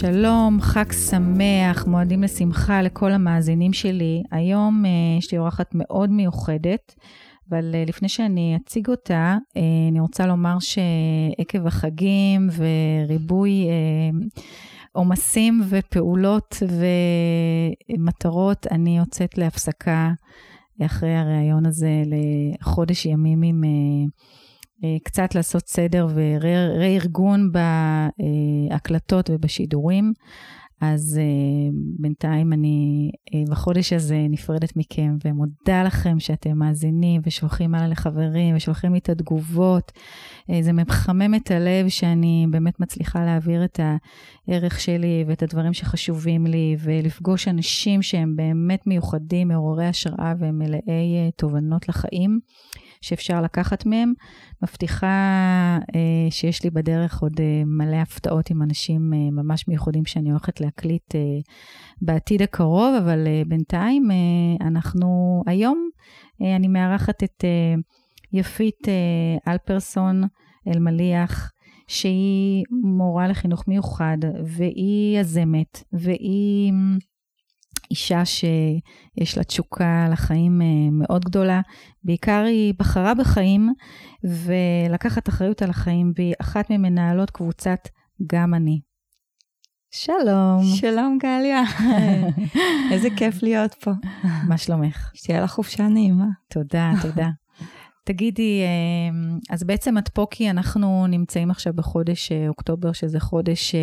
שלום, חג שמח, מועדים לשמחה לכל המאזינים שלי. היום uh, יש לי אורחת מאוד מיוחדת, אבל uh, לפני שאני אציג אותה, uh, אני רוצה לומר שעקב החגים וריבוי עומסים ופעולות ומטרות, אני יוצאת להפסקה אחרי הריאיון הזה לחודש ימים עם... אה, קצת לעשות סדר ורה-ארגון בהקלטות ובשידורים. אז uh, בינתיים אני בחודש הזה נפרדת מכם ומודה לכם שאתם מאזינים ושולחים הלאה לחברים ושולחים לי את התגובות. זה מחמם את הלב שאני באמת מצליחה להעביר את הערך שלי ואת הדברים שחשובים לי ולפגוש אנשים שהם באמת מיוחדים, מעוררי השראה ומלאי uh, תובנות לחיים. שאפשר לקחת מהם. מבטיחה אה, שיש לי בדרך עוד אה, מלא הפתעות עם אנשים אה, ממש מיוחדים שאני הולכת להקליט אה, בעתיד הקרוב, אבל אה, בינתיים אה, אנחנו היום, אה, אני מארחת את אה, יפית אה, אלפרסון אלמליח. שהיא מורה לחינוך מיוחד, והיא יזמת, והיא אישה שיש לה תשוקה לחיים אה, מאוד גדולה. בעיקר היא בחרה בחיים ולקחת אחריות על החיים, והיא אחת ממנהלות קבוצת גם אני. שלום. שלום גליה, איזה כיף להיות פה. מה שלומך? שתהיה לך חופשה נעימה. תודה, תודה. תגידי, אה, אז בעצם את פה כי אנחנו נמצאים עכשיו בחודש אה, אוקטובר, שזה חודש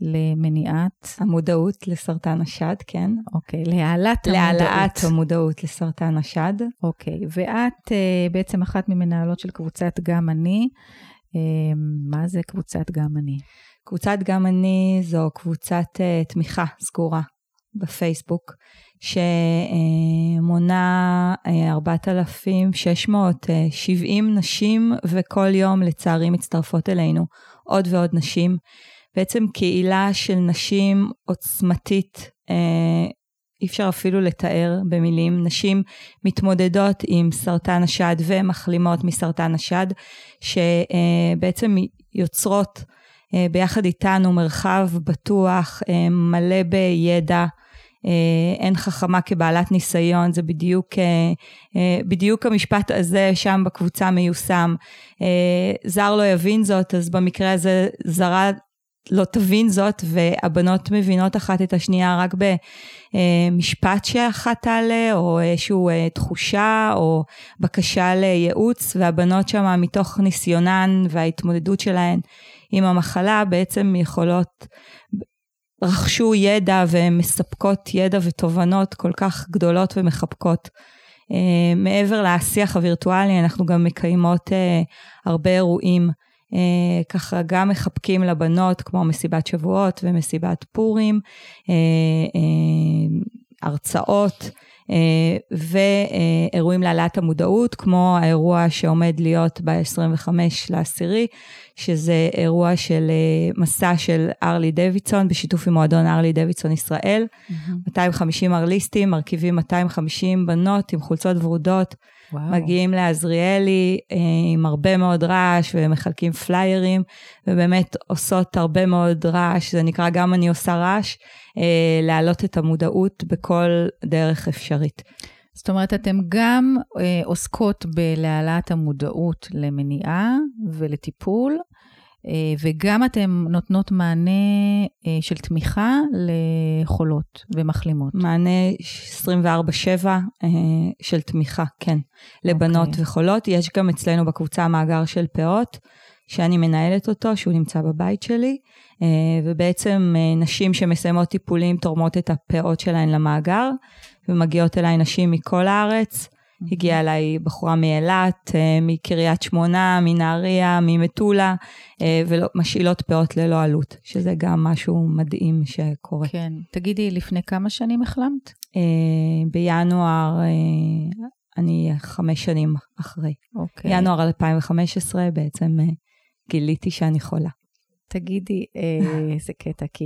למניעת... המודעות לסרטן השד, כן. אוקיי, להעלאת המודעות. להעלאת המודעות לסרטן השד. אוקיי, ואת uh, בעצם אחת ממנהלות של קבוצת גם אני. מה זה קבוצת גם אני? קבוצת גם אני זו קבוצת uh, תמיכה סגורה בפייסבוק, שמונה uh, 4,670 נשים, וכל יום לצערי מצטרפות אלינו עוד ועוד נשים. בעצם קהילה של נשים עוצמתית, אה, אי אפשר אפילו לתאר במילים, נשים מתמודדות עם סרטן השד ומחלימות מסרטן השד, שבעצם יוצרות אה, ביחד איתנו מרחב בטוח, אה, מלא בידע. אין חכמה כבעלת ניסיון, זה בדיוק, בדיוק המשפט הזה שם בקבוצה מיושם. זר לא יבין זאת, אז במקרה הזה זרה לא תבין זאת, והבנות מבינות אחת את השנייה רק במשפט שאחת תעלה, או איזושהי אה, תחושה, או בקשה לייעוץ, והבנות שם מתוך ניסיונן וההתמודדות שלהן עם המחלה, בעצם יכולות, רכשו ידע ומספקות ידע ותובנות כל כך גדולות ומחבקות. Uh, מעבר לשיח הווירטואלי, אנחנו גם מקיימות uh, הרבה אירועים. אה, ככה גם מחבקים לבנות, כמו מסיבת שבועות ומסיבת פורים, אה, אה, הרצאות. uh, ואירועים להעלאת המודעות, כמו האירוע שעומד להיות ב-25 לעשירי, שזה אירוע של uh, מסע של ארלי דוידסון, בשיתוף עם מועדון ארלי דוידסון ישראל. Mm-hmm. 250 ארליסטים, מרכיבים 250 בנות עם חולצות ורודות. וואו. מגיעים לעזריאלי אה, עם הרבה מאוד רעש ומחלקים פליירים, ובאמת עושות הרבה מאוד רעש, זה נקרא גם אני עושה רעש, אה, להעלות את המודעות בכל דרך אפשרית. זאת אומרת, אתן גם אה, עוסקות בלהעלאת המודעות למניעה ולטיפול, וגם אתן נותנות מענה אה, של תמיכה לחולות ומחלימות. מענה 24/7 אה, של תמיכה, כן, לבנות okay. אוקיי. וחולות. יש גם אצלנו בקבוצה מאגר של פאות, שאני מנהלת אותו, שהוא נמצא בבית שלי, ובעצם נשים שמסיימות טיפולים תורמות את הפאות שלהן למאגר, ומגיעות אליי נשים מכל הארץ. הגיעה אליי בחורה מאילת, אה, מקריית שמונה, מנהריה, ממטולה, אה, ומשאילות פאות ללא עלות, שזה גם משהו מדהים שקורה. כן. תגידי, לפני כמה שנים החלמת? אה, בינואר, אני חמש שנים אחרי. אוקיי. ינואר 2015 בעצם גיליתי שאני חולה. תגידי, איזה קטע, כי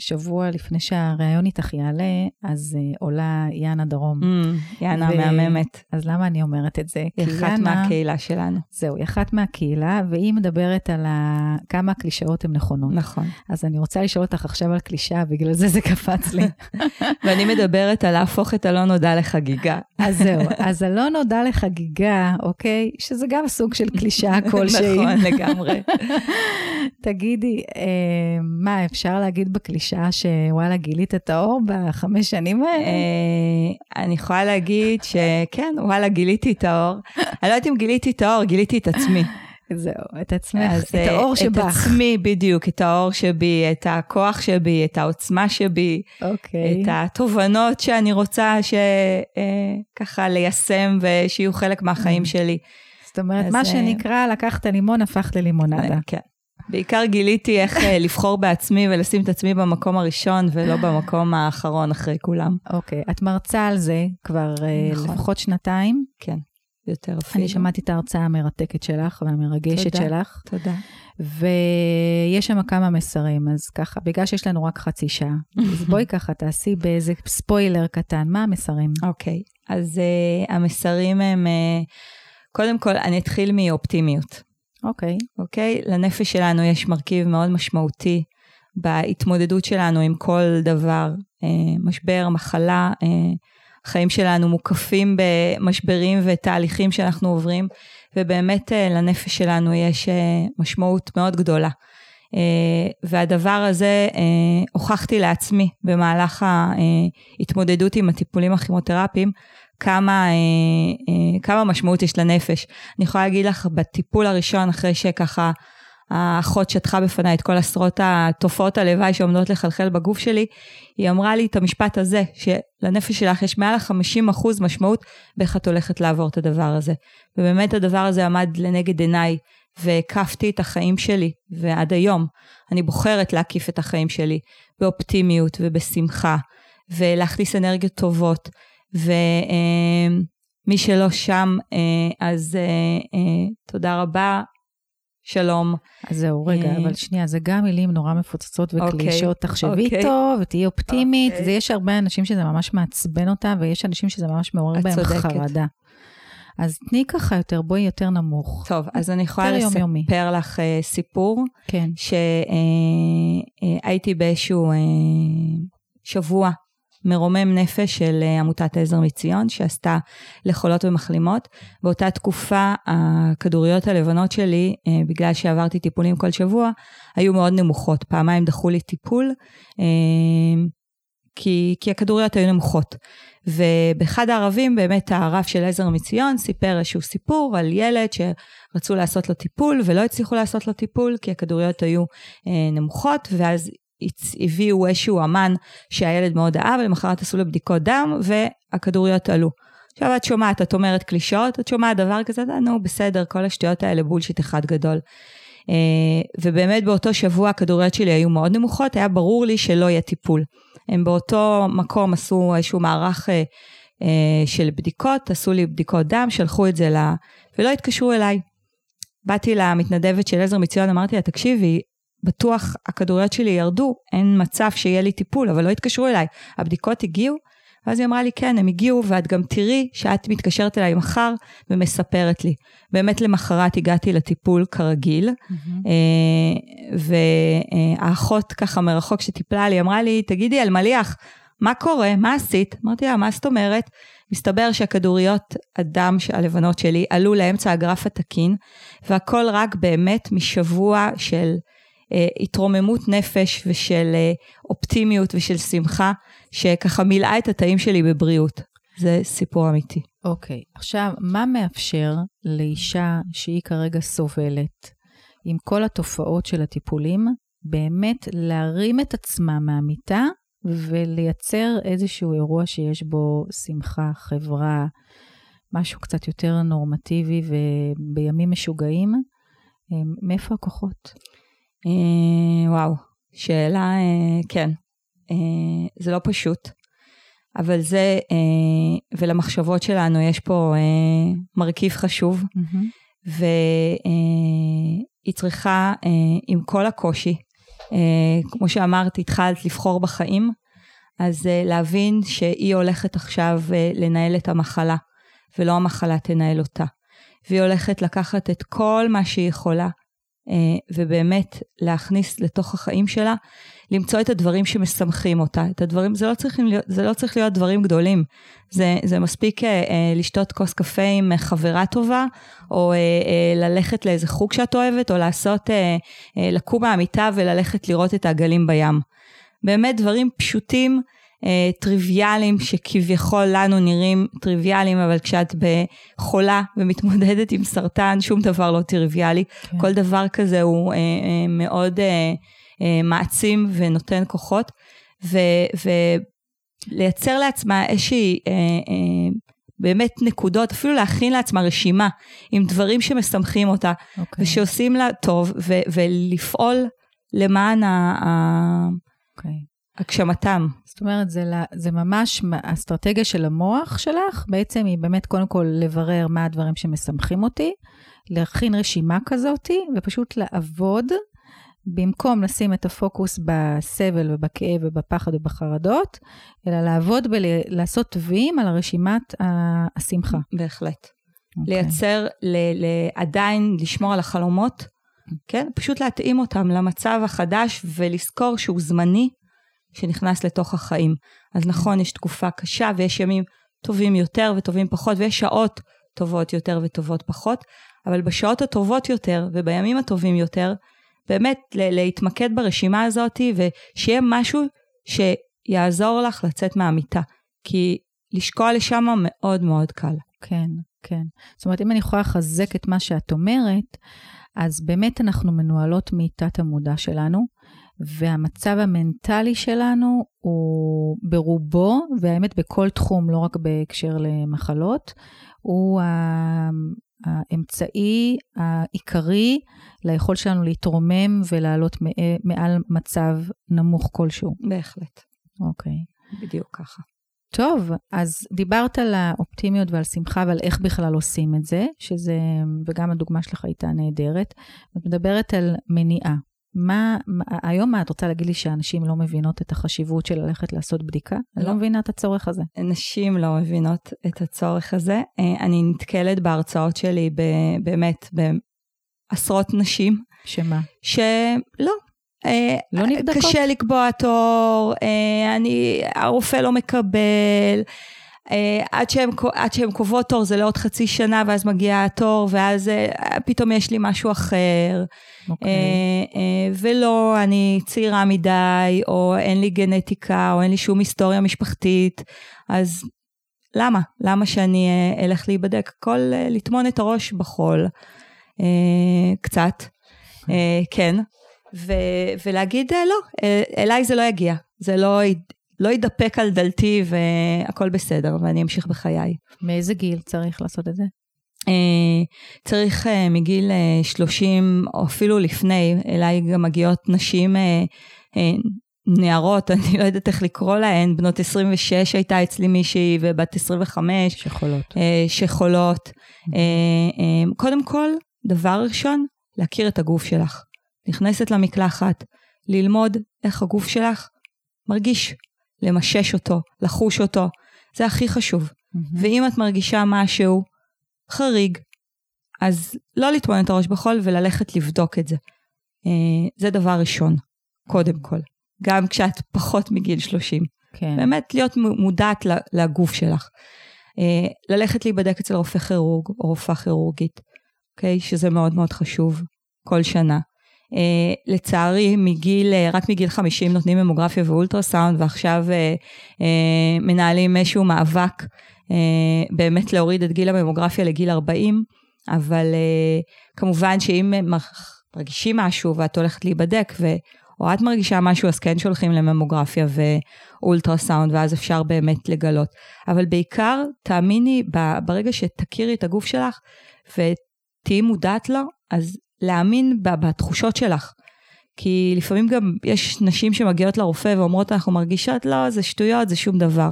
שבוע לפני שהראיון איתך יעלה, אז אה, עולה יאנה דרום. Mm, יאנה מהממת. אז למה אני אומרת את זה? היא אחת מהקהילה שלנו. זהו, היא אחת מהקהילה, והיא מדברת על כמה הקלישאות הן נכונות. נכון. אז אני רוצה לשאול אותך עכשיו על קלישאה, בגלל זה זה קפץ לי. ואני מדברת על להפוך את הלא נודע לחגיגה. אז זהו, אז הלא נודע לחגיגה, אוקיי? שזה גם סוג של קלישאה כלשהי. נכון, לגמרי. תגידי, אה, מה, אפשר להגיד בקלישאה שוואלה, גילית את האור בחמש שנים האלה? אה, אני יכולה להגיד שכן, וואלה, גיליתי את האור. אני לא יודעת אם גיליתי את האור, גיליתי את עצמי. זהו, את עצמך, את האור שבך. את עצמי, בדיוק, את האור שבי, את הכוח שבי, את העוצמה שבי, אוקיי. את התובנות שאני רוצה שככה ליישם ושיהיו חלק מהחיים שלי. זאת אומרת, מה שנקרא, לקחת לימון, הפך ללימונדה. כן. בעיקר גיליתי איך אה, לבחור בעצמי ולשים את עצמי במקום הראשון ולא במקום האחרון אחרי כולם. אוקיי, את מרצה על זה כבר אה, נכון. לפחות שנתיים. כן, יותר אפילו. אני שמעתי את ההרצאה המרתקת שלך והמרגשת תודה, שלך. תודה. ויש שם כמה מסרים, אז ככה, בגלל שיש לנו רק חצי שעה, אז בואי ככה, תעשי באיזה ספוילר קטן, מה המסרים? אוקיי, אז uh, המסרים הם, uh, קודם כל, אני אתחיל מאופטימיות. אוקיי. Okay. אוקיי? Okay? לנפש שלנו יש מרכיב מאוד משמעותי בהתמודדות שלנו עם כל דבר, אה, משבר, מחלה, אה, החיים שלנו מוקפים במשברים ותהליכים שאנחנו עוברים, ובאמת אה, לנפש שלנו יש משמעות מאוד גדולה. והדבר הזה הוכחתי לעצמי במהלך ההתמודדות עם הטיפולים הכימותרפיים, כמה, אה, אה, כמה משמעות יש לנפש. אני יכולה להגיד לך, בטיפול הראשון, אחרי שככה האחות שטחה בפניי את כל עשרות התופעות הלוואי שעומדות לחלחל בגוף שלי, היא אמרה לי את המשפט הזה, שלנפש שלך יש מעל ל-50% משמעות באיך את הולכת לעבור את הדבר הזה. ובאמת הדבר הזה עמד לנגד עיניי, והקפתי את החיים שלי, ועד היום אני בוחרת להקיף את החיים שלי באופטימיות ובשמחה, ולהכניס אנרגיות טובות. ומי שלא שם, אה, אז אה, אה, תודה רבה. שלום. אז זהו, רגע, אבל שנייה, זה גם מילים נורא מפוצצות וקלישות. Okay, תחשבי okay. טוב ותהיי אופטימית. Okay. יש הרבה אנשים שזה ממש מעצבן אותם, ויש אנשים שזה ממש מעורר בהם צודקת. חרדה. אז תני ככה יותר, בואי יותר נמוך. טוב, אז אני יכולה לספר יומי. לך uh, סיפור. כן. שהייתי uh, uh, באיזשהו uh, שבוע מרומם נפש של אה, עמותת עזר מציון, שעשתה לחולות ומחלימות. באותה תקופה הכדוריות הלבנות שלי, אה, בגלל שעברתי טיפולים כל שבוע, היו מאוד נמוכות. פעמיים דחו לי טיפול, אה, כי, כי הכדוריות היו נמוכות. ובאחד הערבים באמת הרב של עזר מציון סיפר איזשהו סיפור על ילד שרצו לעשות לו טיפול ולא הצליחו לעשות לו טיפול כי הכדוריות היו אה, נמוכות ואז הביאו איזשהו אמן שהילד מאוד אהב, למחרת עשו לו בדיקות דם והכדוריות עלו. עכשיו את שומעת, את אומרת קלישאות, את שומעת דבר כזה, נו בסדר, כל השטויות האלה בולשיט אחד גדול. Uh, ובאמת באותו שבוע הכדוריות שלי היו מאוד נמוכות, היה ברור לי שלא יהיה טיפול. הם באותו מקום עשו איזשהו מערך uh, של בדיקות, עשו לי בדיקות דם, שלחו את זה ל... ולא התקשרו אליי. באתי למתנדבת של עזר מציון, אמרתי לה, תקשיבי, בטוח הכדוריות שלי ירדו, אין מצב שיהיה לי טיפול, אבל לא התקשרו אליי. הבדיקות הגיעו, ואז היא אמרה לי, כן, הם הגיעו, ואת גם תראי שאת מתקשרת אליי מחר ומספרת לי. באמת למחרת הגעתי לטיפול כרגיל, mm-hmm. והאחות ככה מרחוק שטיפלה לי, אמרה לי, תגידי, אלמליח, מה קורה? מה עשית? אמרתי לה, מה זאת אומרת? מסתבר שהכדוריות הדם הלבנות שלי עלו לאמצע הגרף התקין, והכל רק באמת משבוע של התרוממות נפש ושל אה, אופטימיות ושל שמחה, שככה מילאה את התאים שלי בבריאות. זה סיפור אמיתי. אוקיי, okay. עכשיו, מה מאפשר לאישה שהיא כרגע סובלת עם כל התופעות של הטיפולים, באמת להרים את עצמה מהמיטה ולייצר איזשהו אירוע שיש בו שמחה, חברה, משהו קצת יותר נורמטיבי ובימים משוגעים? אה, מאיפה הכוחות? אה, וואו, שאלה, אה, כן. אה, זה לא פשוט, אבל זה, ולמחשבות שלנו יש פה מרכיב חשוב, mm-hmm. והיא צריכה, עם כל הקושי, כמו שאמרת, התחלת לבחור בחיים, אז להבין שהיא הולכת עכשיו לנהל את המחלה, ולא המחלה תנהל אותה. והיא הולכת לקחת את כל מה שהיא יכולה, ובאמת להכניס לתוך החיים שלה למצוא את הדברים שמשמחים אותה. את הדברים, זה לא, להיות, זה לא צריך להיות דברים גדולים. זה, זה מספיק אה, אה, לשתות כוס קפה עם חברה טובה, או אה, אה, ללכת לאיזה חוג שאת אוהבת, או לעשות, אה, אה, לקום מהמיטה וללכת לראות את העגלים בים. באמת דברים פשוטים, אה, טריוויאליים, שכביכול לנו נראים טריוויאליים, אבל כשאת בחולה ומתמודדת עם סרטן, שום דבר לא טריוויאלי. כן. כל דבר כזה הוא אה, אה, מאוד... אה, אה, מעצים ונותן כוחות, ולייצר לעצמה איזושהי אה, אה, באמת נקודות, אפילו להכין לעצמה רשימה עם דברים שמשמחים אותה, okay. אוקיי. ושעושים לה טוב, ו- ולפעול למען ה... okay. אוקיי. הגשמתם. זאת אומרת, זה, זה ממש האסטרטגיה של המוח שלך, בעצם היא באמת קודם כל לברר מה הדברים שמשמחים אותי, להכין רשימה כזאתי, ופשוט לעבוד במקום לשים את הפוקוס בסבל ובכאב ובפחד ובחרדות, אלא לעבוד ולעשות ויים על הרשימת השמחה. בהחלט. Okay. אוקיי. לייצר, ל- ל- עדיין לשמור על החלומות, כן? פשוט להתאים אותם למצב החדש ולזכור שהוא זמני, שנכנס לתוך החיים. אז נכון, יש תקופה קשה ויש ימים טובים יותר וטובים פחות, ויש שעות טובות יותר וטובות פחות, אבל בשעות הטובות יותר ובימים הטובים יותר, באמת להתמקד ברשימה הזאת ושיהיה משהו שיעזור לך לצאת מהמיטה. כי לשקוע לשם מאוד מאוד קל. כן, כן. זאת אומרת, אם אני יכולה לחזק את מה שאת אומרת, אז באמת אנחנו מנוהלות מתת המודע שלנו, והמצב המנטלי שלנו הוא ברובו, והאמת בכל תחום, לא רק בהקשר למחלות, הוא האמצעי העיקרי ליכול שלנו להתרומם ולעלות מעל מצב נמוך כלשהו. בהחלט. אוקיי. בדיוק ככה. טוב, אז דיברת על האופטימיות ועל שמחה ועל איך בכלל עושים את זה, שזה, וגם הדוגמה שלך הייתה נהדרת. את מדברת על מניעה. מה, מה, היום מה את רוצה להגיד לי שאנשים לא מבינות את החשיבות של ללכת לעשות בדיקה? לא. אני לא מבינה את הצורך הזה. נשים לא מבינות את הצורך הזה. אה, אני נתקלת בהרצאות שלי באמת בעשרות נשים. שמה? שלא. אה, לא נבדקות? קשה לקבוע תור, אה, אני, הרופא לא מקבל. Uh, עד שהן שהם קובעות תור זה לעוד חצי שנה ואז מגיע התור ואז uh, פתאום יש לי משהו אחר. Okay. אוקיי. Uh, ולא, אני צעירה מדי, או אין לי גנטיקה, או אין לי שום היסטוריה משפחתית, אז למה? למה שאני אלך להיבדק? uh, לטמון את הראש בחול, קצת, uh, כן, ו- ולהגיד לא, אליי זה לא יגיע, זה לא לא ידפק על דלתי והכל בסדר, ואני אמשיך בחיי. מאיזה גיל צריך לעשות את זה? Uh, צריך uh, מגיל uh, 30 או אפילו לפני, אליי גם מגיעות נשים נערות, אני לא יודעת איך לקרוא להן, בנות 26 הייתה אצלי מישהי ובת 25. שחולות. שחולות. Uh, קודם כל, דבר ראשון, להכיר את הגוף שלך. נכנסת למקלחת, ללמוד איך הגוף שלך מרגיש, למשש אותו, לחוש אותו, זה הכי חשוב. Mm-hmm. ואם את מרגישה משהו חריג, אז לא לטמון את הראש בחול וללכת לבדוק את זה. Uh, זה דבר ראשון, קודם כל. גם כשאת פחות מגיל 30. כן. באמת להיות מודעת לגוף שלך. Uh, ללכת להיבדק אצל רופא כירורג או רופאה כירורגית, אוקיי? שזה מאוד מאוד חשוב כל שנה. Uh, לצערי, מגיל, uh, רק מגיל 50 נותנים ממוגרפיה ואולטרסאונד, ועכשיו uh, מנהלים איזשהו מאבק באמת להוריד את גיל הממוגרפיה לגיל 40, אבל כמובן שאם מרגישים משהו ואת הולכת להיבדק, ו... או את מרגישה משהו, אז כן שולחים לממוגרפיה ואולטרסאונד, ואז אפשר באמת לגלות. אבל בעיקר, תאמיני, ברגע שתכירי את הגוף שלך ותהיי מודעת לו, אז להאמין בתחושות שלך. כי לפעמים גם יש נשים שמגיעות לרופא ואומרות, אנחנו מרגישות, לא, זה שטויות, זה שום דבר.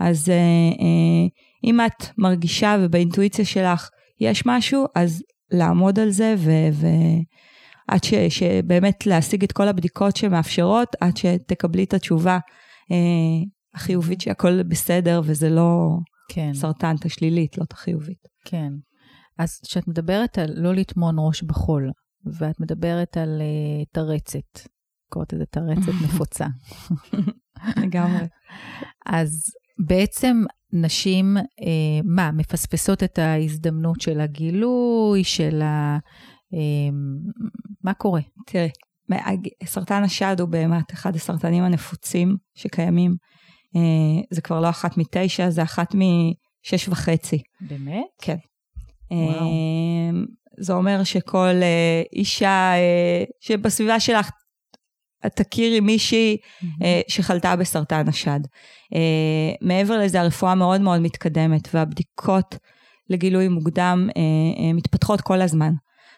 אז אה, אה, אם את מרגישה ובאינטואיציה שלך יש משהו, אז לעמוד על זה, ועד ש, שבאמת להשיג את כל הבדיקות שמאפשרות, עד שתקבלי את התשובה אה, החיובית שהכל בסדר, וזה לא כן. סרטן, את השלילית, לא את החיובית. כן. אז כשאת מדברת על לא לטמון ראש בחול, ואת מדברת על uh, תרצת, קוראת לזה תרצת נפוצה. לגמרי. אז בעצם נשים, אה, מה, מפספסות את ההזדמנות של הגילוי, של ה... אה, מה קורה? תראי, סרטן השד הוא באמת אחד הסרטנים הנפוצים שקיימים. אה, זה כבר לא אחת מתשע, זה אחת משש וחצי. באמת? כן. וואו. אה, זה אומר שכל אה, אישה אה, שבסביבה שלך את תכירי מישהי mm-hmm. שחלתה בסרטן השד. אה, מעבר לזה, הרפואה מאוד מאוד מתקדמת, והבדיקות לגילוי מוקדם אה, מתפתחות כל הזמן.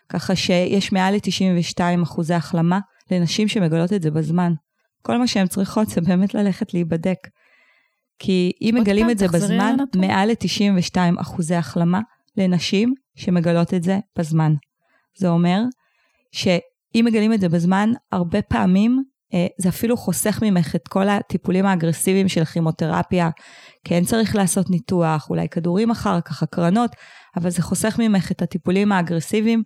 ככה שיש מעל ל-92 אחוזי החלמה לנשים שמגלות את זה בזמן. כל מה שהן צריכות זה באמת ללכת להיבדק. כי אם מגלים את זה בזמן, מעל ל-92 אחוזי החלמה לנשים שמגלות את זה בזמן. זה אומר שאם מגלים את זה בזמן, הרבה פעמים אה, זה אפילו חוסך ממך את כל הטיפולים האגרסיביים של כימותרפיה. כן צריך לעשות ניתוח, אולי כדורים אחר כך, הקרנות, אבל זה חוסך ממך את הטיפולים האגרסיביים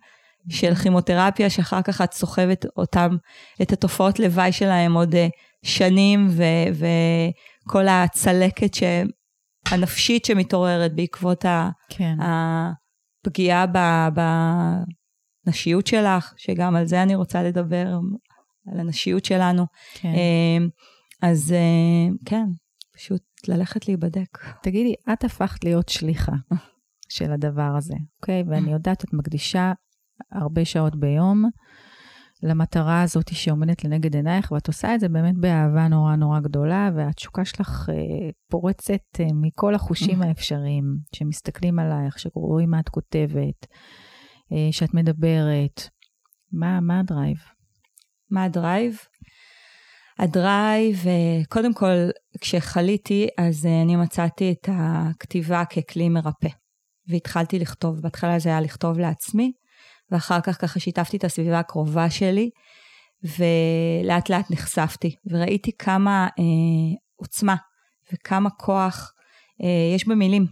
של כימותרפיה, שאחר כך את סוחבת אותם, את התופעות לוואי שלהם עוד אה, שנים, וכל הצלקת ש... הנפשית שמתעוררת בעקבות כן. הפגיעה בנשיות שלך, שגם על זה אני רוצה לדבר, על הנשיות שלנו. כן. אמ, אז אה, כן, פשוט ללכת להיבדק. תגידי, את הפכת להיות שליחה של הדבר הזה, אוקיי? ואני יודעת, את מקדישה הרבה שעות ביום למטרה הזאת שעומדת לנגד עינייך, ואת עושה את זה באמת באהבה נורא נורא גדולה, והתשוקה שלך אה, פורצת אה, מכל החושים האפשריים, שמסתכלים עלייך, שרואים מה את כותבת, אה, שאת מדברת. מה, מה ה drive? מה ה drive? ה drive, אה, קודם כל, כשחליתי, אז אה, אני מצאתי את הכתיבה ככלי מרפא. והתחלתי לכתוב, בהתחלה זה היה לכתוב לעצמי, ואחר כך ככה שיתפתי את הסביבה הקרובה שלי, ולאט לאט נחשפתי, וראיתי כמה אה, עוצמה וכמה כוח אה, יש במילים.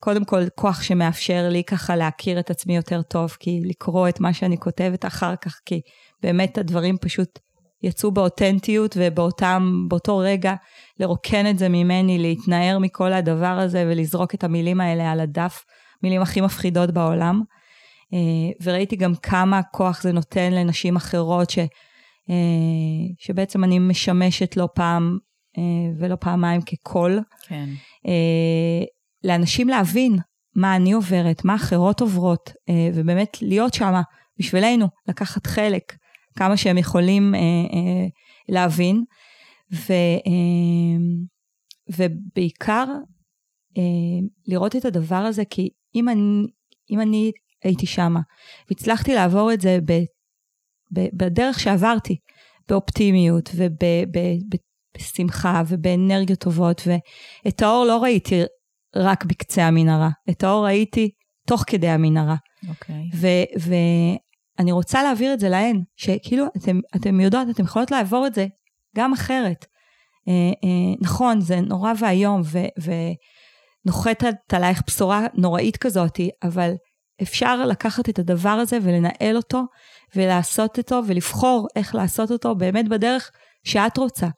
קודם כל, כוח שמאפשר לי ככה להכיר את עצמי יותר טוב, כי לקרוא את מה שאני כותבת אחר כך, כי באמת הדברים פשוט יצאו באותנטיות ובאותו רגע לרוקן את זה ממני, להתנער מכל הדבר הזה ולזרוק את המילים האלה על הדף, מילים הכי מפחידות בעולם. אה, וראיתי גם כמה כוח זה נותן לנשים אחרות, ש, אה, שבעצם אני משמשת לא פעם אה, ולא פעמיים כקול. כן. לאנשים להבין מה אני עוברת, מה אחרות עוברות, ובאמת להיות שם בשבילנו, לקחת חלק. כמה שהם יכולים להבין. ו, ובעיקר לראות את הדבר הזה, כי אם אני, אם אני הייתי שמה והצלחתי לעבור את זה ב, ב, בדרך שעברתי, באופטימיות ובשמחה ובאנרגיות טובות, ואת האור לא ראיתי רק בקצה המנהרה, את האור ראיתי תוך כדי המנהרה. אוקיי. Okay. אני רוצה להעביר את זה להן, שכאילו, אתם, אתם יודעות, אתם יכולות לעבור את זה גם אחרת. אה, אה, נכון, זה נורא ואיום, ונוחתת עלייך בשורה נוראית כזאת, אבל אפשר לקחת את הדבר הזה ולנהל אותו, ולעשות אותו, ולבחור איך לעשות אותו באמת בדרך שאת רוצה.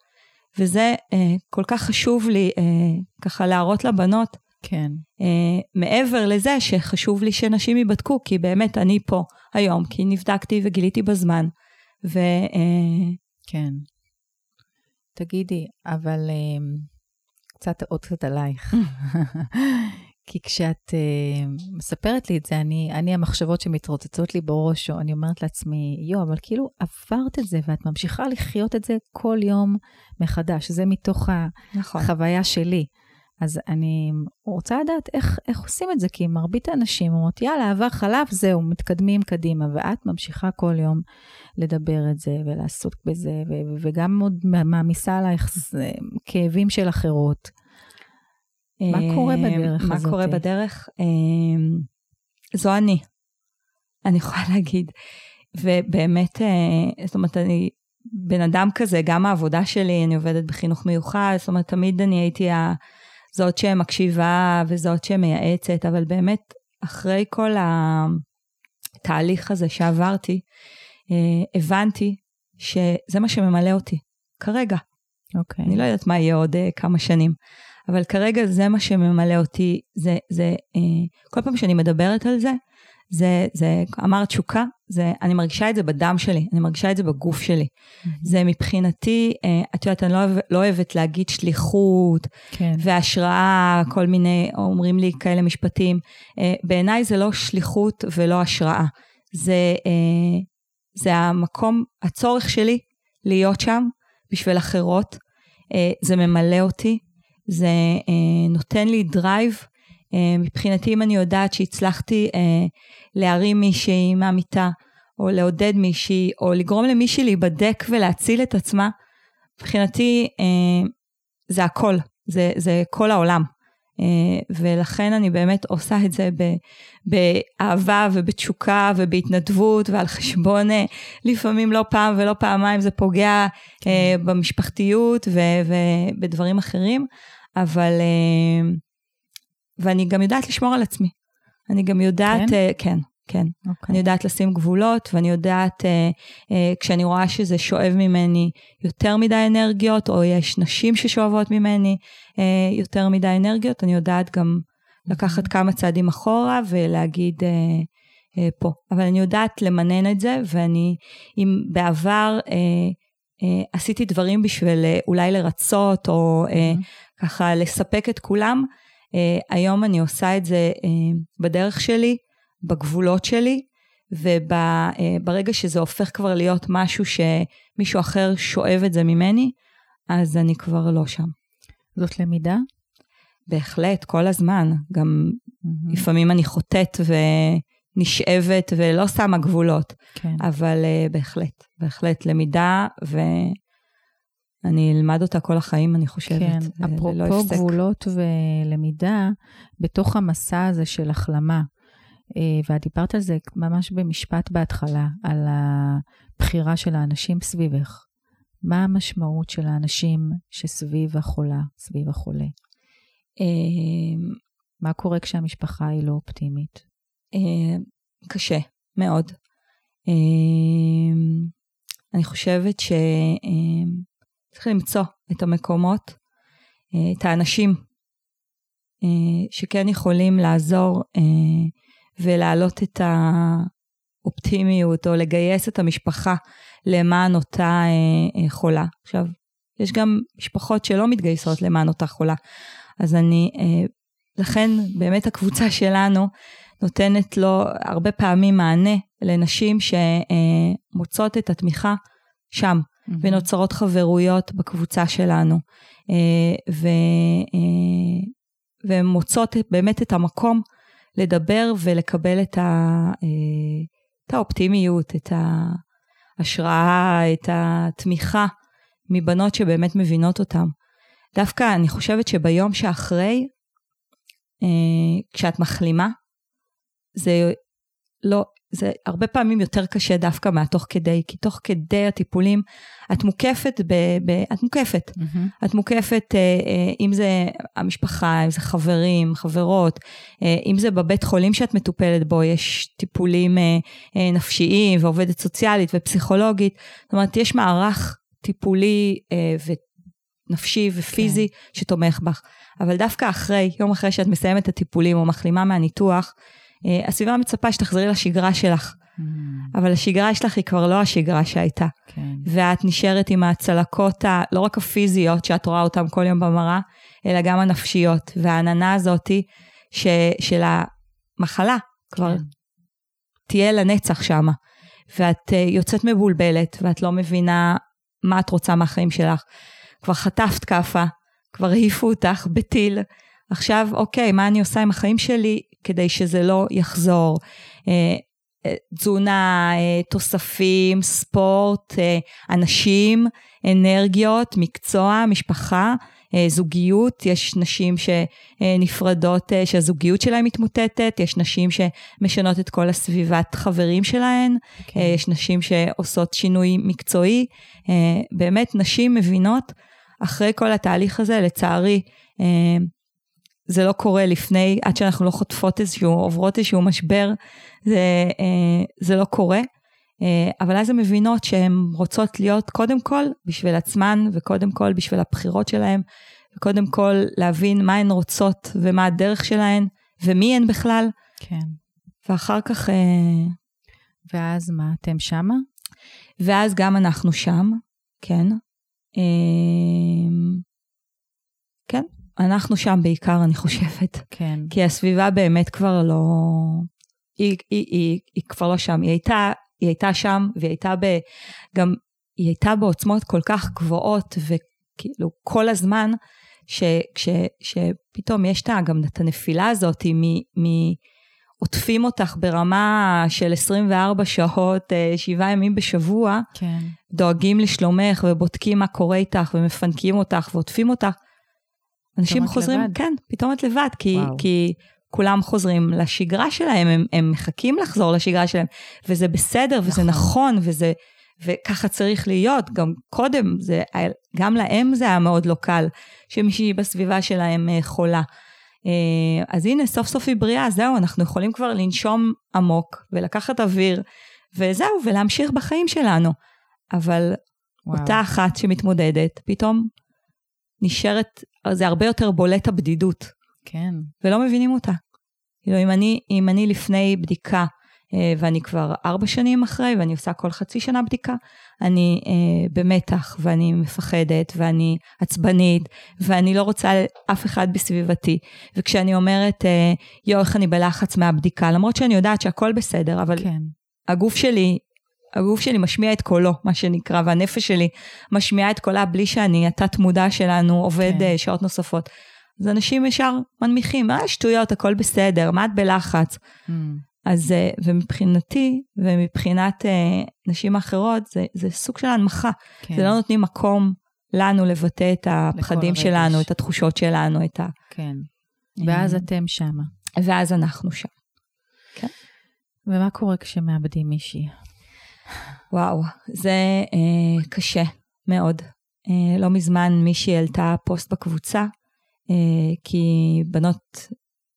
וזה אה, כל כך חשוב לי אה, ככה להראות לבנות. כן. אה, מעבר לזה שחשוב לי שנשים ייבדקו, כי באמת אני פה היום, כי נבדקתי וגיליתי בזמן. ו... אה, כן. תגידי, אבל אה, קצת, עוד קצת עלייך. כי כשאת uh, מספרת לי את זה, אני, אני המחשבות שמתרוצצות לי בראש, או אני אומרת לעצמי, יו, אבל כאילו עברת את זה, ואת ממשיכה לחיות את זה כל יום מחדש. זה מתוך נכון. החוויה שלי. אז אני רוצה לדעת איך, איך עושים את זה, כי מרבית האנשים אומרות, יאללה, עבר חלף, זהו, מתקדמים קדימה, ואת ממשיכה כל יום לדבר את זה ולעסוק בזה, ו- וגם עוד מעמיסה עלייך כאבים של אחרות. מה קורה בדרך מה הזאת? מה קורה בדרך? אמ, זו אני. אני יכולה להגיד, ובאמת, אה, זאת אומרת, אני בן אדם כזה, גם העבודה שלי, אני עובדת בחינוך מיוחד, זאת אומרת, תמיד אני הייתי זאת שמקשיבה וזאת שמייעצת, אבל באמת, אחרי כל התהליך הזה שעברתי, אה, הבנתי שזה מה שממלא אותי, כרגע. אוקיי. Okay. אני לא יודעת מה יהיה עוד כמה שנים, אבל כרגע זה מה שממלא אותי, זה, זה, uh, כל פעם שאני מדברת על זה, זה, זה, אמרת תשוקה, זה, אני מרגישה את זה בדם שלי, אני מרגישה את זה בגוף שלי. Mm-hmm. זה מבחינתי, uh, את יודעת, אני לא, לא אוהבת להגיד שליחות, כן. והשראה, כל מיני, אומרים לי כאלה משפטים. אה, בעיניי זה לא שליחות ולא השראה. זה, זה המקום, הצורך שלי להיות שם בשביל אחרות. זה ממלא אותי, זה אה, נותן לי drive. אה, מבחינתי, אם אני יודעת שהצלחתי אה, להרים מישהי מהמיטה, או לעודד מישהי, או לגרום למישהי להיבדק ולהציל את עצמה, מבחינתי אה, זה הכל, זה, זה כל העולם. Uh, ולכן אני באמת עושה את זה באהבה ובתשוקה ובהתנדבות ועל חשבון, uh, לפעמים לא פעם ולא פעמיים זה פוגע uh, במשפחתיות ו, ובדברים אחרים, אבל, ואני גם יודעת לשמור על עצמי. אני גם יודעת, כן, כן, כן. Okay. אוקיי. אני יודעת לשים גבולות, ואני יודעת, uh, uh, כשאני רואה שזה שואב ממני יותר מדי אנרגיות, או יש נשים ששואבות ממני uh, יותר מדי אנרגיות, אני יודעת גם לקחת כמה צעדים אחורה ולהגיד uh, uh, פה. אבל אני יודעת למנן את זה, ואני, אם בעבר uh, uh, עשיתי דברים בשביל uh, אולי לרצות, או uh, ככה לספק את כולם, uh, היום אני עושה את זה uh, בדרך שלי, בגבולות שלי, וברגע שזה הופך כבר להיות משהו שמישהו אחר שואב את זה ממני, אז אני כבר לא שם. זאת למידה? בהחלט, כל הזמן. גם mm-hmm. לפעמים אני חוטאת ונשאבת ולא שמה גבולות. כן. אבל uh, בהחלט, בהחלט למידה, ואני אלמד אותה כל החיים, אני חושבת. כן, אפרופו לא גבולות ולמידה, בתוך המסע הזה של החלמה, אה, ואת דיברת על זה ממש במשפט בהתחלה, על הבחירה של האנשים סביבך. מה המשמעות של האנשים שסביב החולה, סביב החולה? אה, מה קורה כשהמשפחה היא לא אופטימית? אה, קשה, מאוד. אני חושבת שצריך למצוא את המקומות, את האנשים שכן יכולים לעזור ולהעלות את האופטימיות או לגייס את המשפחה למען אותה אה, אה, חולה. עכשיו, יש גם משפחות שלא מתגייסות למען אותה חולה. אז אני, אה, לכן באמת הקבוצה שלנו נותנת לו הרבה פעמים מענה לנשים שמוצאות את התמיכה שם, mm-hmm. ונוצרות חברויות בקבוצה שלנו. ו, והן מוצאות באמת את המקום לדבר ולקבל את, ה, אה, את האופטימיות, את ההשראה, את התמיכה מבנות שבאמת מבינות אותם. דווקא אני חושבת שביום שאחרי, אה, כשאת מחלימה, זה לא, זה הרבה פעמים יותר קשה דווקא מהתוך כדי, כי תוך כדי הטיפולים את מוקפת, ב, ב, את מוקפת. Mm-hmm. את מוקפת, אה, אה, אם זה המשפחה, אם זה חברים, חברות, אה, אם זה בבית חולים שאת מטופלת בו, יש טיפולים אה, אה, נפשיים ועובדת סוציאלית ופסיכולוגית. זאת אומרת, יש מערך טיפולי אה, ונפשי ופיזי כן. שתומך בך. אבל דווקא אחרי, יום אחרי שאת מסיימת את הטיפולים או מחלימה מהניתוח, הסביבה מצפה שתחזרי לשגרה שלך. Mm. אבל השגרה שלך היא כבר לא השגרה שהייתה. כן. ואת נשארת עם הצלקות, ה, לא רק הפיזיות, שאת רואה אותן כל יום במראה, אלא גם הנפשיות. והעננה הזאתי ש, של המחלה כבר כן. תהיה לנצח שמה. ואת uh, יוצאת מבולבלת, ואת לא מבינה מה את רוצה מהחיים שלך. כבר חטפת כאפה, כבר העיפו אותך בטיל. עכשיו, אוקיי, מה אני עושה עם החיים שלי כדי שזה לא יחזור? אה, אה, תזונה, אה, תוספים, ספורט, אנשים, אנרגיות, מקצוע, משפחה, זוגיות, יש נשים שנפרדות, שהזוגיות שלהן מתמוטטת, יש נשים שמשנות את כל הסביבת חברים שלהן, כן. יש נשים שעושות שינוי מקצועי. באמת, נשים מבינות, אחרי כל התהליך הזה, לצערי, זה לא קורה לפני, עד שאנחנו לא חוטפות איזשהו, עוברות איזשהו משבר, זה, זה לא קורה. אה, אבל אז הן מבינות שהן רוצות להיות קודם כל בשביל עצמן, וקודם כל בשביל הבחירות שלהן, וקודם כל להבין מה הן רוצות ומה הדרך שלהן, ומי הן בכלל. כן. ואחר כך... אה, ואז מה, אתם שמה? ואז גם אנחנו שם, כן. אנחנו שם בעיקר, אני חושבת. כן. כי הסביבה באמת כבר לא... היא, היא, היא, היא כבר לא שם. היא הייתה היא הייתה שם, והיא הייתה ב... גם, היא הייתה בעוצמות כל כך גבוהות, וכאילו כל הזמן, ש, ש, שפתאום יש גם את הנפילה הזאת מ... מ עוטפים אותך ברמה של 24 שעות, אה, שבעה ימים בשבוע, כן. דואגים לשלומך ובודקים מה קורה איתך ומפנקים אותך ועוטפים אותך. אנשים חוזרים, לבד. כן, פתאום את לבד, כי, כי כולם חוזרים לשגרה שלהם, הם, הם מחכים לחזור לשגרה שלהם, וזה בסדר, נכון. וזה נכון, וזה, וככה צריך להיות. גם קודם, זה, גם להם זה היה מאוד לא קל, שמישהי בסביבה שלהם אה, חולה. אה, אז הנה, סוף סוף היא בריאה, זהו, אנחנו יכולים כבר לנשום עמוק ולקחת אוויר, וזהו, ולהמשיך בחיים שלנו. אבל וואו. אותה אחת שמתמודדת, פתאום נשארת, זה הרבה יותר בולט הבדידות. כן. ולא מבינים אותה. כאילו, אם אני, אם אני לפני בדיקה, אה, ואני כבר ארבע שנים אחרי, ואני עושה כל חצי שנה בדיקה, אני אה, במתח, ואני מפחדת, ואני עצבנית, ואני לא רוצה אף אחד בסביבתי. וכשאני אומרת, אה, יואו, איך אני בלחץ מהבדיקה, למרות שאני יודעת שהכל בסדר, אבל כן. הגוף שלי, הגוף שלי משמיע את קולו, מה שנקרא, והנפש שלי משמיעה את קולה בלי שאני, התת מודע שלנו עובד כן. שעות נוספות. אז אנשים ישר מנמיכים, אה, שטויות, הכל בסדר, מה את בלחץ? Mm. אז, אה, ומבחינתי, ומבחינת אה, נשים אחרות, זה, זה סוג של הנמכה. כן. זה לא נותנים מקום לנו לבטא את הפחדים שלנו, את התחושות שלנו, את ה... כן. ואז אתם שמה. ואז אנחנו שם. כן. ומה קורה כשמאבדים מישהי? וואו, זה אה, קשה מאוד. אה, לא מזמן מישהי העלתה פוסט בקבוצה, אה, כי בנות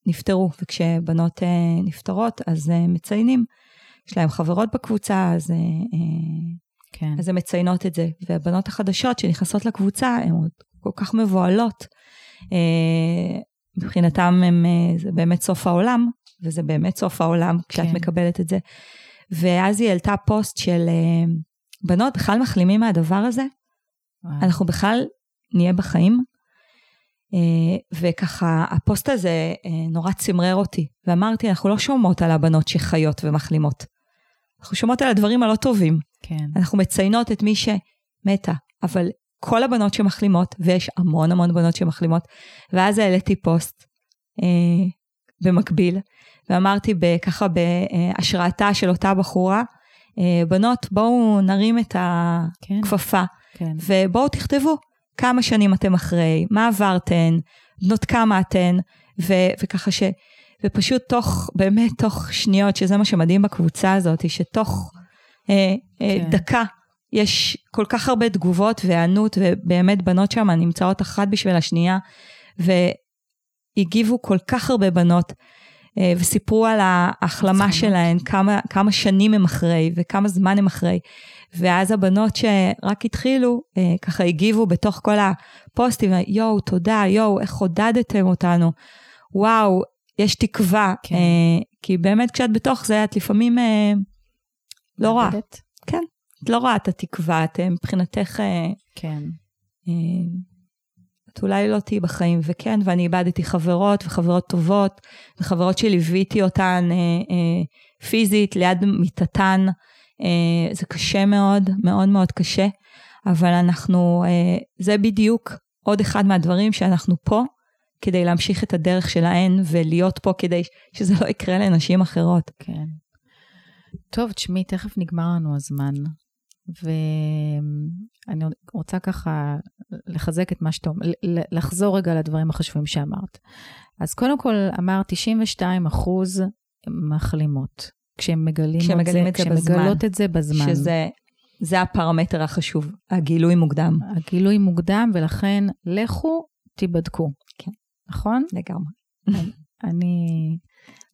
נפטרו, וכשבנות אה, נפטרות אז אה, מציינים, יש להם חברות בקבוצה, אז, כן. אז הן מציינות את זה. והבנות החדשות שנכנסות לקבוצה, הן עוד כל כך מבוהלות. מבחינתם הם, זה באמת סוף העולם, וזה באמת סוף העולם כשאת כן. מקבלת את זה. ואז היא העלתה פוסט של בנות בכלל מחלימים מהדבר הזה, וואו. אנחנו בכלל נהיה בחיים. אה, וככה, הפוסט הזה אה, נורא צמרר אותי, ואמרתי, אנחנו לא שומעות על הבנות שחיות ומחלימות. אנחנו שומעות על הדברים הלא טובים. כן. אנחנו מציינות את מי שמתה, אבל כל הבנות שמחלימות, ויש המון המון בנות שמחלימות, ואז העליתי פוסט אה, במקביל, ואמרתי ככה בהשראתה של אותה בחורה, אה, בנות, בואו נרים את כן. הכפפה, כן, כן. ובואו תכתבו. כמה שנים אתם אחרי, מה עברתן, בנות כמה אתן, ו- וככה ש... ופשוט תוך, באמת תוך שניות, שזה מה שמדהים בקבוצה הזאת, שתוך אה, אה, כן. דקה יש כל כך הרבה תגובות והיענות, ובאמת בנות שם נמצאות אחת בשביל השנייה, והגיבו כל כך הרבה בנות, אה, וסיפרו על ההחלמה שלהן, כמה, כמה שנים הם אחרי, וכמה זמן הם אחרי. ואז הבנות שרק התחילו, אה, ככה הגיבו בתוך כל הפוסטים, יואו, תודה, יואו, איך עודדתם אותנו. וואו, יש תקווה. כן. אה, כי באמת כשאת בתוך זה, את לפעמים אה, לא רואה. כן, את לא רואה את התקווה, את מבחינתך... כן. את אולי לא תהיי בחיים, וכן, ואני איבדתי חברות וחברות טובות, וחברות שליוויתי אותן אה, אה, פיזית ליד מיטתן. אה, זה קשה מאוד, מאוד מאוד קשה, אבל אנחנו, אה, זה בדיוק עוד אחד מהדברים שאנחנו פה כדי להמשיך את הדרך שלהן ולהיות פה כדי שזה לא יקרה לנשים אחרות. כן. טוב, תשמעי, תכף נגמר לנו הזמן, ואני רוצה ככה לחזק את מה שאתה אומר, לחזור רגע לדברים החשובים שאמרת. אז קודם כל, אמרת 92 אחוז מחלימות. כשהם מגלים כשהם את זה, את זה כשהם בזמן. מגלות את זה בזמן. שזה זה הפרמטר החשוב, הגילוי מוקדם. הגילוי מוקדם, ולכן לכו, תיבדקו. כן. נכון? לגמרי. אני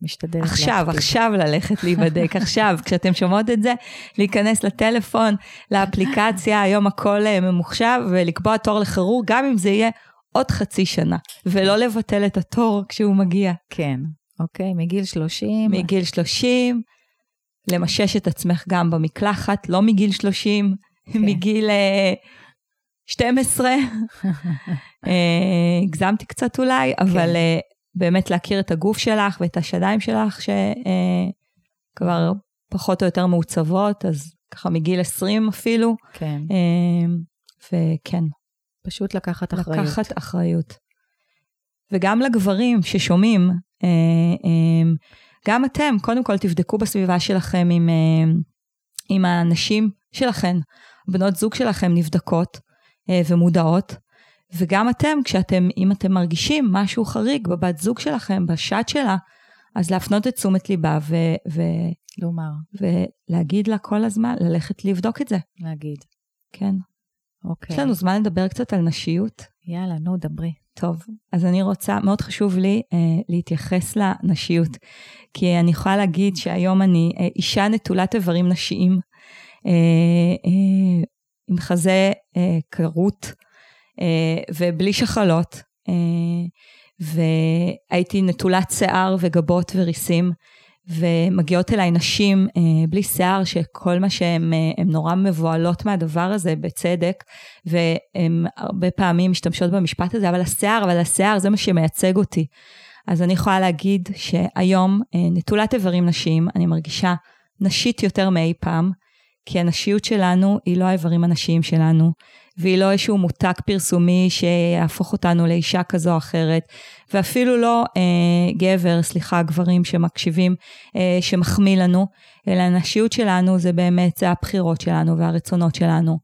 משתדלת עכשיו, להקפיד. עכשיו ללכת להיבדק, עכשיו, כשאתם שומעות את זה, להיכנס לטלפון, לאפליקציה, היום הכל אה, ממוחשב, ולקבוע תור לכירורג, גם אם זה יהיה עוד חצי שנה, ולא לבטל את התור כשהוא מגיע. כן, אוקיי, מגיל 30. מגיל 30, למשש את עצמך גם במקלחת, לא מגיל 30, כן. מגיל אה, 12. אה, הגזמתי קצת אולי, אבל אה, באמת להכיר את הגוף שלך ואת השדיים שלך, שכבר פחות או יותר מעוצבות, אז ככה מגיל 20 אפילו, כן, אה, וכן, פשוט לקחת אחריות. לקחת אחריות. וגם לגברים ששומעים, אה, אה, גם אתם, קודם כל תבדקו בסביבה שלכם עם, אה, עם הנשים שלכם, בנות זוג שלכם נבדקות אה, ומודעות, וגם אתם, כשאתם, אם אתם מרגישים משהו חריג בבת זוג שלכם, בשעת שלה, אז להפנות את תשומת ליבה ו, ו, לומר, ולהגיד לה כל הזמן, ללכת לבדוק את זה, להגיד. כן. אוקיי. יש לנו זמן לדבר קצת על נשיות. יאללה, נו, דברי. טוב, אז אני רוצה, מאוד חשוב לי אה, להתייחס לנשיות, כי אני יכולה להגיד שהיום אני אה, אישה נטולת איברים נשיים, אה, אה, עם חזה אה, כרות אה, ובלי שחלות, אה, והייתי נטולת שיער וגבות וריסים, ומגיעות אליי נשים אה, בלי שיער, שכל מה שהן אה, הן נורא מבוהלות מהדבר הזה, בצדק, והן הרבה פעמים משתמשות במשפט הזה, אבל השיער, אבל השיער זה מה שמייצג אותי. אז אני יכולה להגיד שהיום, אה, נטולת איברים נשיים, אני מרגישה נשית יותר מאי פעם, כי הנשיות שלנו היא לא האיברים הנשיים שלנו, והיא לא איזשהו מותג פרסומי שיהפוך אותנו לאישה כזו או אחרת, ואפילו לא אה, גבר, סליחה, גברים שמקשיבים, אה, שמחמיא לנו, אלא הנשיות שלנו זה באמת, זה הבחירות שלנו והרצונות שלנו,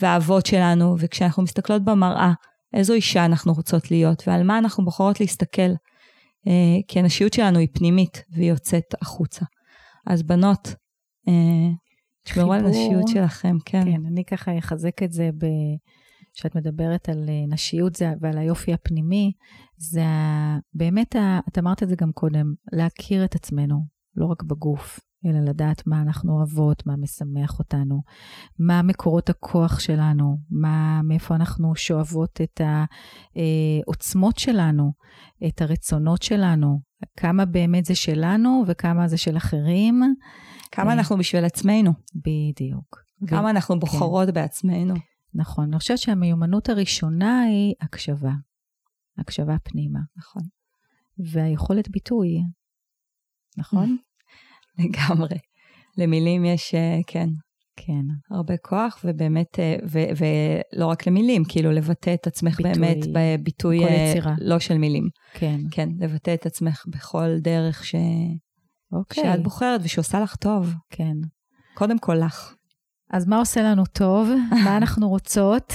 והאהבות שלנו, וכשאנחנו מסתכלות במראה, איזו אישה אנחנו רוצות להיות, ועל מה אנחנו בוחרות להסתכל. אה, כי הנשיות שלנו היא פנימית, והיא יוצאת החוצה. אז בנות, אה, תשמרו על. הנשיות שלכם, כן. כן, אני ככה אחזק את זה ב... כשאת מדברת על אה, נשיות זה, ועל היופי הפנימי, זה. באמת. את אמרת את זה גם קודם, להכיר את עצמנו, לא רק בגוף, אלא לדעת מה אנחנו אוהבות, מה משמח אותנו, מה מקורות הכוח שלנו, מה, מאיפה אנחנו שואבות את העוצמות שלנו, את הרצונות שלנו, כמה באמת זה שלנו וכמה זה של אחרים. כמה אה, אנחנו בשביל עצמנו, בדיוק. כמה אנחנו בוחרות בעצמנו. נכון, אני חושבת שהמיומנות הראשונה היא הקשבה. הקשבה פנימה. נכון. והיכולת ביטוי, נכון? לגמרי. למילים יש, אה, כן, כן. הרבה כוח, ובאמת, אה, ו- ולא רק למילים, כאילו לבטא את עצמך ביטוי, באמת בביטוי אה. לא של מילים. כן. כן, לבטא את עצמך בכל דרך ש... אוקיי. שאת בוחרת ושעושה לך טוב. כן. קודם כל לך. אז מה עושה לנו טוב? מה אנחנו רוצות?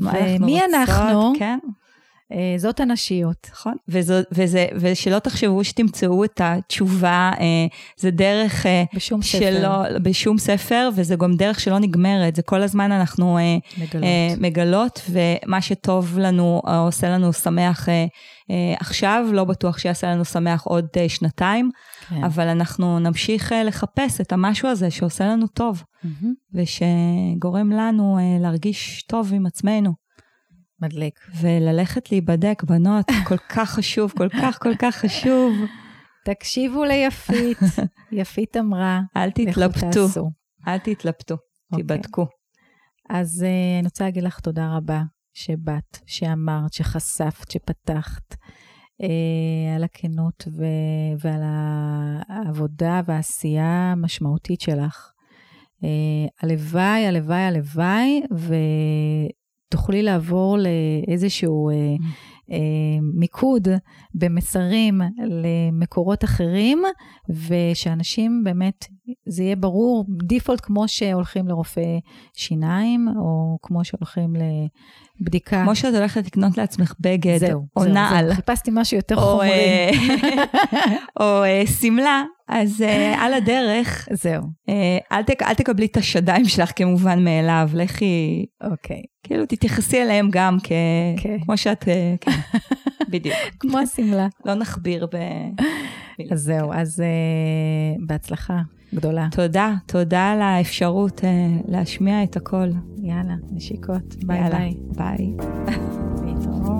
מה אנחנו רוצות, אנחנו? כן, אה, זאת הנשיות. נכון. וזו, וזה, ושלא תחשבו שתמצאו את התשובה, אה, זה דרך אה, בשום ספר. שלא, בשום ספר, וזה גם דרך שלא נגמרת. זה כל הזמן אנחנו אה, מגלות. אה, מגלות, ומה שטוב לנו, עושה לנו שמח אה, אה, עכשיו, לא בטוח שיעשה לנו שמח עוד אה, שנתיים, כן. אבל אנחנו נמשיך אה, לחפש את המשהו הזה שעושה לנו טוב, מהמם. ושגורם לנו אה, להרגיש טוב עם עצמנו. מדליק. וללכת להיבדק, בנות, כל כך חשוב, כל כך כל כך חשוב. תקשיבו ליפית, יפית אמרה, אל תתלבטו. אל תתלבטו, אוקיי. תיבדקו. אז uh, אני רוצה להגיד לך תודה רבה שבאת, שאמרת, שחשפת, שפתחת, uh, על הכנות ו- ועל העבודה והעשייה המשמעותית שלך. Uh, הלוואי, הלוואי, הלוואי, ותוכלי לעבור לאיזשהו uh, uh, מיקוד במסרים למקורות אחרים, ושאנשים באמת, זה יהיה ברור, דיפולט כמו שהולכים לרופא שיניים, או כמו שהולכים לבדיקה. כמו שאת הולכת לקנות לעצמך בגד, זהו, או זהו, נעל. זהו, חיפשתי משהו יותר או, חומרי. אה, או אה, שמלה, אז אה, על הדרך, זהו, אה, אל, תק, אל תקבלי את השדיים שלך כמובן מאליו, לכי, אוקיי. כאילו תתייחסי אליהם גם כ... כן. כמו שאת, אה, כן, בדיוק. כמו השמלה. לא נכביר ב... אז זהו, אז אה, בהצלחה גדולה. תודה, תודה על האפשרות אה, להשמיע את הכל. יאללה, נשיקות. ביי יאללה, ביי. ביי.